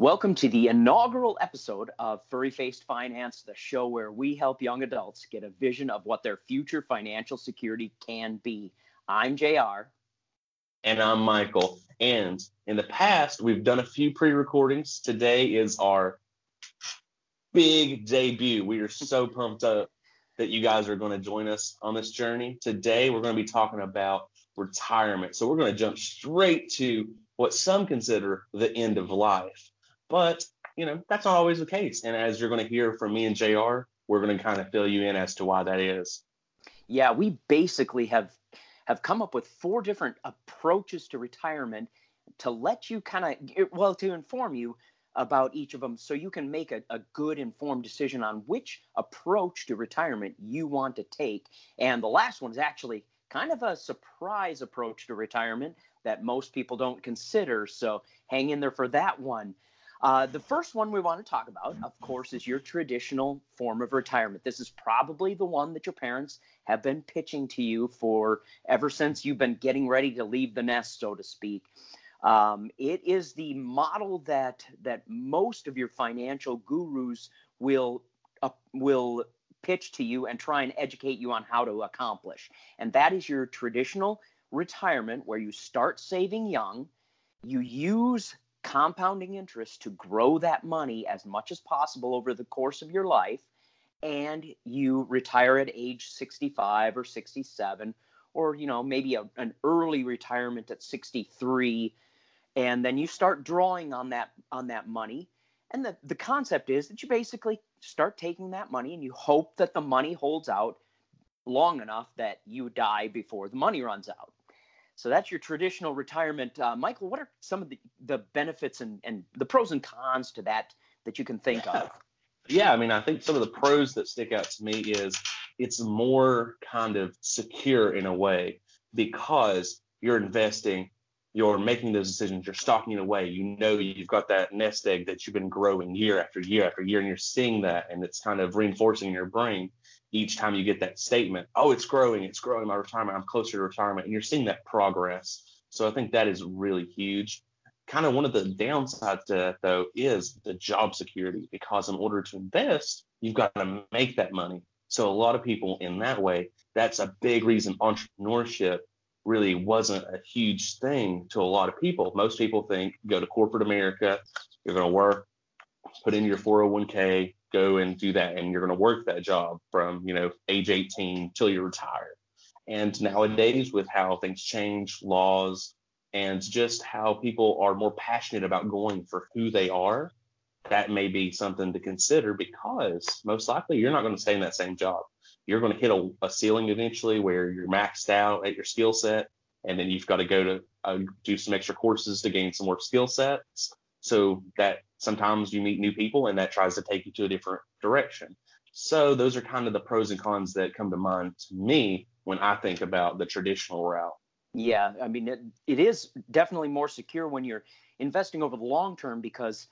Welcome to the inaugural episode of Furry Faced Finance, the show where we help young adults get a vision of what their future financial security can be. I'm JR. And I'm Michael. And in the past, we've done a few pre recordings. Today is our big debut. We are so pumped up that you guys are going to join us on this journey. Today, we're going to be talking about retirement. So, we're going to jump straight to what some consider the end of life. But, you know, that's not always the case. And as you're going to hear from me and JR, we're going to kind of fill you in as to why that is. Yeah, we basically have have come up with four different approaches to retirement to let you kind of eh, well to inform you about each of them so you can make a, a good informed decision on which approach to retirement you want to take and the last one is actually kind of a surprise approach to retirement that most people don't consider so hang in there for that one uh, the first one we want to talk about, of course, is your traditional form of retirement. This is probably the one that your parents have been pitching to you for ever since you've been getting ready to leave the nest, so to speak. Um, it is the model that that most of your financial gurus will uh, will pitch to you and try and educate you on how to accomplish. And that is your traditional retirement, where you start saving young, you use compounding interest to grow that money as much as possible over the course of your life and you retire at age 65 or 67 or you know maybe a, an early retirement at 63 and then you start drawing on that on that money. And the, the concept is that you basically start taking that money and you hope that the money holds out long enough that you die before the money runs out so that's your traditional retirement. Uh, Michael, what are some of the, the benefits and, and the pros and cons to that that you can think of? Yeah, I mean, I think some of the pros that stick out to me is it's more kind of secure in a way because you're investing, you're making those decisions, you're stocking it away. You know, you've got that nest egg that you've been growing year after year after year, and you're seeing that, and it's kind of reinforcing your brain each time you get that statement, oh, it's growing, it's growing my retirement, I'm closer to retirement, and you're seeing that progress. So I think that is really huge. Kind of one of the downsides to that though is the job security because in order to invest, you've got to make that money. So a lot of people in that way, that's a big reason entrepreneurship really wasn't a huge thing to a lot of people. Most people think go to corporate America, you're going to work, put in your 401k, go and do that and you're going to work that job from you know age 18 till you retire and nowadays with how things change laws and just how people are more passionate about going for who they are that may be something to consider because most likely you're not going to stay in that same job. You're going to hit a, a ceiling eventually where you're maxed out at your skill set and then you've got to go to uh, do some extra courses to gain some more skill sets. So that sometimes you meet new people and that tries to take you to a different direction. So those are kind of the pros and cons that come to mind to me when I think about the traditional route. Yeah, I mean it, it is definitely more secure when you're investing over the long term because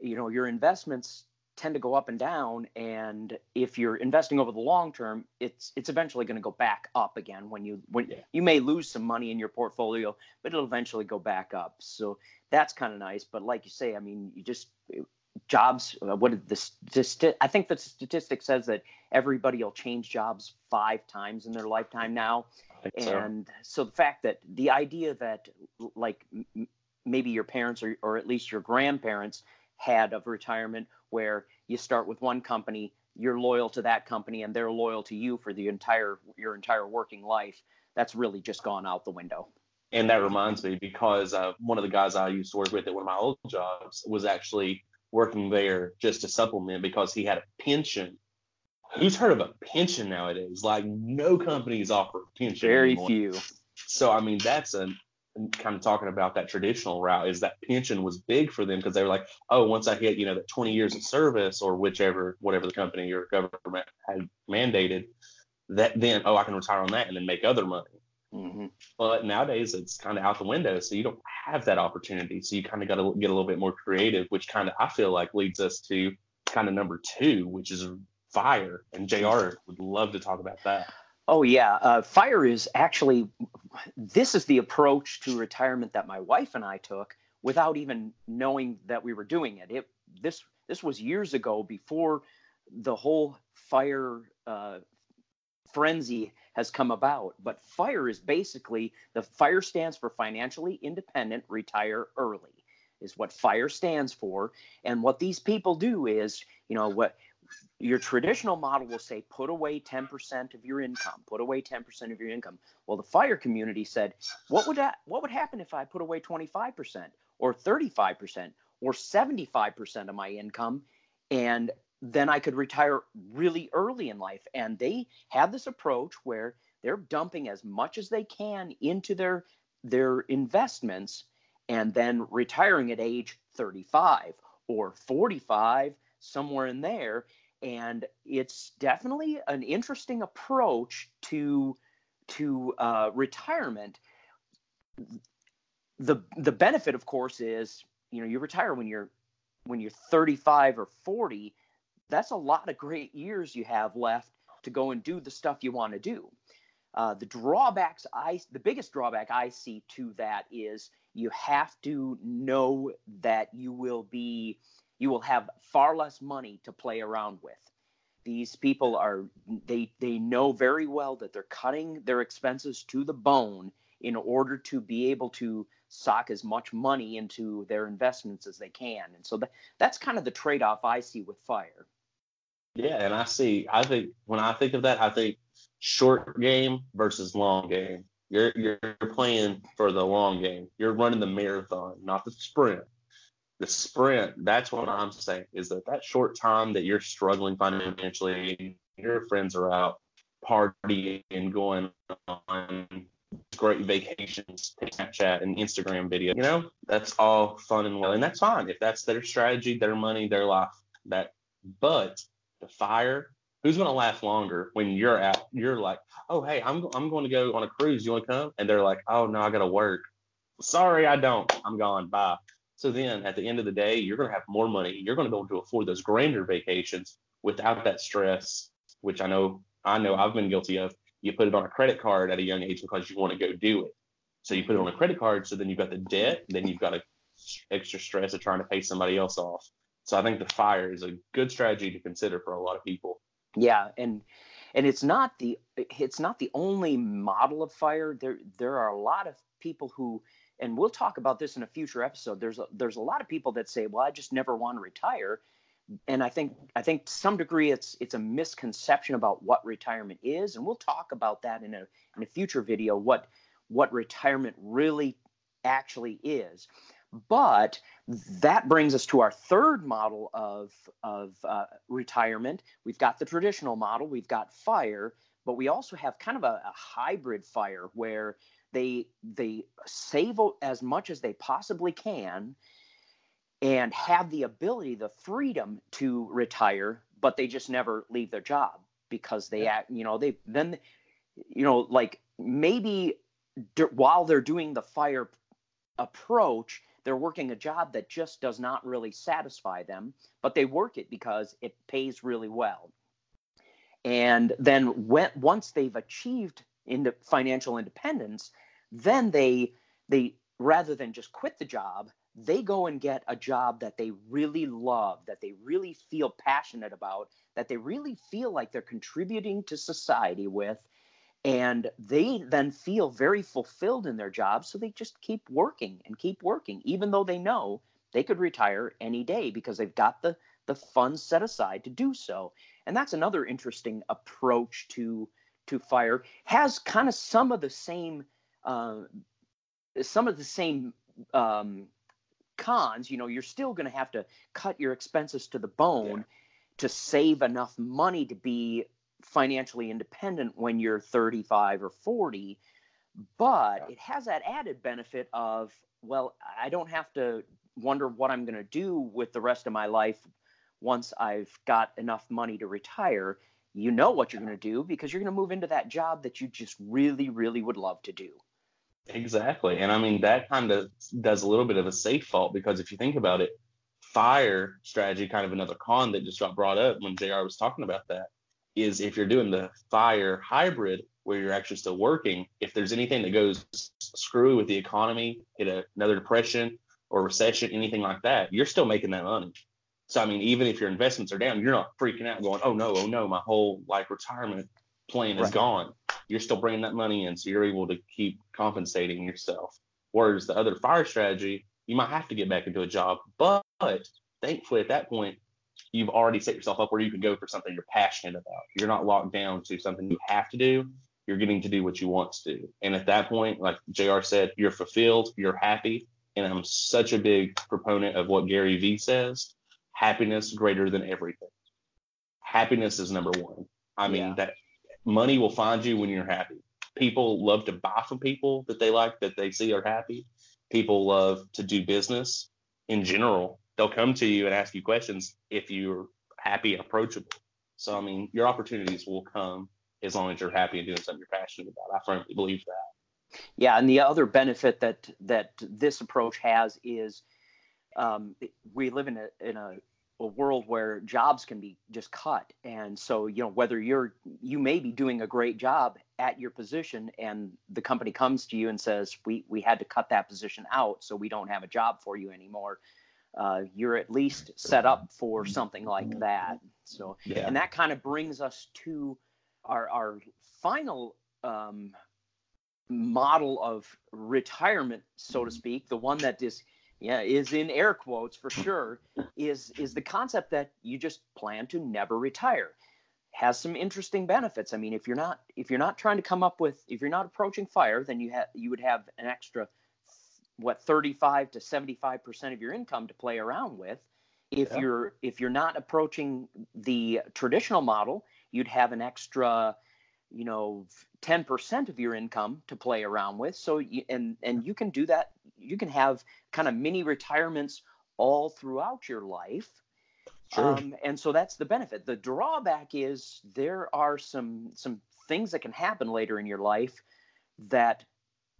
you know your investments tend to go up and down and if you're investing over the long term it's it's eventually going to go back up again when you when yeah. you may lose some money in your portfolio but it'll eventually go back up so that's kind of nice but like you say i mean you just jobs uh, what did this statistic i think the statistic says that everybody will change jobs five times in their lifetime now and so. so the fact that the idea that like m- maybe your parents or, or at least your grandparents had of retirement where you start with one company you're loyal to that company and they're loyal to you for the entire your entire working life. That's really just gone out the window. And that reminds me because uh, one of the guys i used to work with at one of my old jobs was actually working there just to supplement because he had a pension. Who's heard of a pension nowadays? Like no companies offer a pension very anymore. few. So i mean that's kind of talking about that traditional route is that pension was big for them because they were like, oh, once I hit, you know, that 20 years of service or whichever, whatever the company or government had mandated, that then, oh, I can retire on that and then make other money. Mm-hmm. But nowadays it's kind of out the window. So you don't have that opportunity. So you kind of got to get a little bit more creative, which kind of I feel like leads us to kind of number two, which is fire. And JR would love to talk about that. Oh yeah, uh, fire is actually this is the approach to retirement that my wife and I took without even knowing that we were doing it. It this this was years ago before the whole fire uh, frenzy has come about. But FIRE is basically the FIRE stands for financially independent, retire early, is what FIRE stands for. And what these people do is, you know, what your traditional model will say put away 10% of your income put away 10% of your income well the fire community said what would that what would happen if i put away 25% or 35% or 75% of my income and then I could retire really early in life. And they have this approach where they're dumping as much as they can into their their investments and then retiring at age 35 or 45 somewhere in there and it's definitely an interesting approach to to uh, retirement the the benefit of course is you know you retire when you're when you're 35 or 40 that's a lot of great years you have left to go and do the stuff you want to do. Uh, the drawbacks I, the biggest drawback I see to that is you have to know that you will be, you will have far less money to play around with. These people are, they, they know very well that they're cutting their expenses to the bone in order to be able to sock as much money into their investments as they can. And so that, that's kind of the trade off I see with fire. Yeah, and I see. I think when I think of that, I think short game versus long game. You're you're playing for the long game. You're running the marathon, not the sprint. The sprint. That's what I'm saying is that that short time that you're struggling financially, your friends are out partying, and going on great vacations, Snapchat and Instagram video. You know, that's all fun and well, and that's fine if that's their strategy, their money, their life. That, but the fire. Who's going to last longer when you're out? You're like, oh hey, I'm I'm going to go on a cruise. You want to come? And they're like, oh no, I got to work. Sorry, I don't. I'm gone. Bye. So then at the end of the day, you're going to have more money. You're going to be able to afford those grander vacations without that stress, which I know I know I've been guilty of. You put it on a credit card at a young age because you want to go do it. So you put it on a credit card, so then you've got the debt, then you've got a extra stress of trying to pay somebody else off. So I think the fire is a good strategy to consider for a lot of people. Yeah, and and it's not the it's not the only model of fire. There there are a lot of people who and we'll talk about this in a future episode. There's a, there's a lot of people that say, "Well, I just never want to retire." And I think I think to some degree it's it's a misconception about what retirement is, and we'll talk about that in a in a future video what what retirement really actually is. But that brings us to our third model of, of uh, retirement. We've got the traditional model, we've got fire, but we also have kind of a, a hybrid fire where they they save as much as they possibly can and have the ability, the freedom to retire, but they just never leave their job because they yeah. act, you know, they then, you know, like maybe d- while they're doing the fire approach, they're working a job that just does not really satisfy them, but they work it because it pays really well. And then when, once they've achieved into financial independence, then they they rather than just quit the job, they go and get a job that they really love, that they really feel passionate about, that they really feel like they're contributing to society with, and they then feel very fulfilled in their job so they just keep working and keep working even though they know they could retire any day because they've got the the funds set aside to do so. And that's another interesting approach to to fire has kind of some of the same uh, some of the same um, cons. You know you're still going to have to cut your expenses to the bone yeah. to save enough money to be financially independent when you're 35 or 40 but it has that added benefit of well i don't have to wonder what i'm going to do with the rest of my life once i've got enough money to retire you know what you're going to do because you're going to move into that job that you just really really would love to do exactly and i mean that kind of does a little bit of a safe fault because if you think about it fire strategy kind of another con that just got brought up when jr was talking about that is if you're doing the fire hybrid where you're actually still working, if there's anything that goes screwy with the economy, hit another depression, or recession, anything like that, you're still making that money. So I mean, even if your investments are down, you're not freaking out, going, "Oh no, oh no, my whole like retirement plan is right. gone." You're still bringing that money in, so you're able to keep compensating yourself. Whereas the other fire strategy, you might have to get back into a job, but thankfully at that point, you've already set yourself up where you can go for something you're passionate about. You're not locked down to something you have to do. You're getting to do what you want to do. And at that point, like JR said, you're fulfilled, you're happy. And I'm such a big proponent of what Gary Vee says happiness greater than everything. Happiness is number one. I mean, yeah. that money will find you when you're happy. People love to buy from people that they like, that they see are happy. People love to do business in general. They'll come to you and ask you questions if you're happy and approachable. So, I mean, your opportunities will come as long as you're happy and doing something you're passionate about. I firmly believe that. Yeah, and the other benefit that that this approach has is um, we live in a in a a world where jobs can be just cut and so you know whether you're you may be doing a great job at your position and the company comes to you and says we we had to cut that position out so we don't have a job for you anymore uh, you're at least set up for something like that so yeah. and that kind of brings us to our our final um, model of retirement so to speak the one that is yeah, is in air quotes for sure, is is the concept that you just plan to never retire. Has some interesting benefits. I mean, if you're not if you're not trying to come up with if you're not approaching fire, then you have you would have an extra what 35 to 75 percent of your income to play around with. If yeah. you're if you're not approaching the traditional model, you'd have an extra you know 10% of your income to play around with. So you, and and you can do that. You can have kind of mini retirements all throughout your life. Sure. Um, and so that's the benefit. The drawback is there are some some things that can happen later in your life that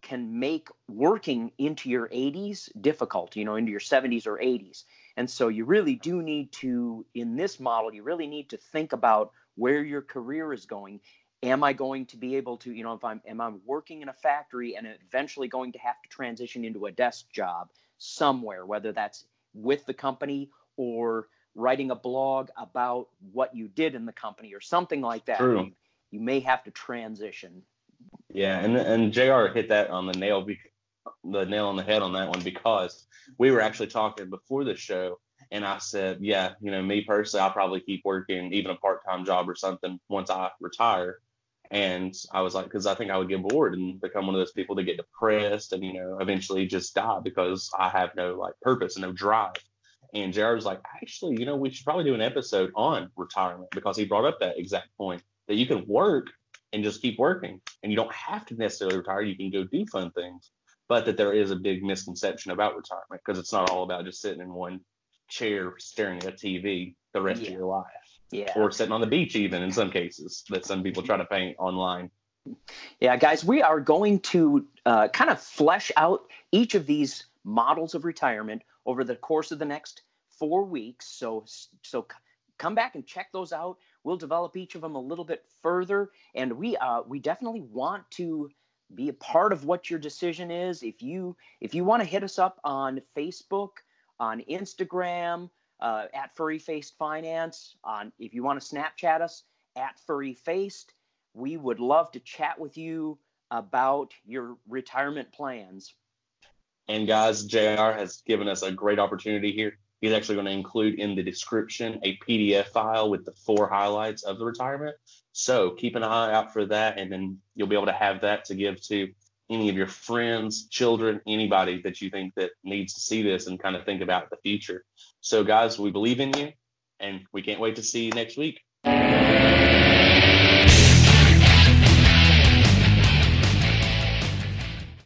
can make working into your 80s difficult you know into your 70s or 80s and so you really do need to in this model you really need to think about where your career is going am I going to be able to, you know, if I'm am I working in a factory and eventually going to have to transition into a desk job somewhere, whether that's with the company or writing a blog about what you did in the company or something like that. True. You, you may have to transition. Yeah, and and Jr. hit that on the nail, the nail on the head on that one because we were actually talking before the show, and I said, yeah, you know, me personally, I'll probably keep working even a part time job or something once I retire. And I was like, because I think I would get bored and become one of those people that get depressed and, you know, eventually just die because I have no like purpose and no drive. And Jared was like, actually, you know, we should probably do an episode on retirement because he brought up that exact point that you can work and just keep working and you don't have to necessarily retire. You can go do fun things, but that there is a big misconception about retirement because it's not all about just sitting in one chair staring at a TV the rest yeah. of your life yeah. or sitting on the beach even in some cases that some people try to paint online. Yeah guys we are going to uh, kind of flesh out each of these models of retirement over the course of the next four weeks. So so come back and check those out. We'll develop each of them a little bit further. And we uh, we definitely want to be a part of what your decision is. If you if you want to hit us up on facebook on instagram uh, at Furry Faced Finance. On if you want to Snapchat us at Furry Faced, we would love to chat with you about your retirement plans. And guys, JR has given us a great opportunity here. He's actually going to include in the description a PDF file with the four highlights of the retirement. So keep an eye out for that, and then you'll be able to have that to give to any of your friends, children, anybody that you think that needs to see this and kind of think about the future. So, guys, we believe in you, and we can't wait to see you next week.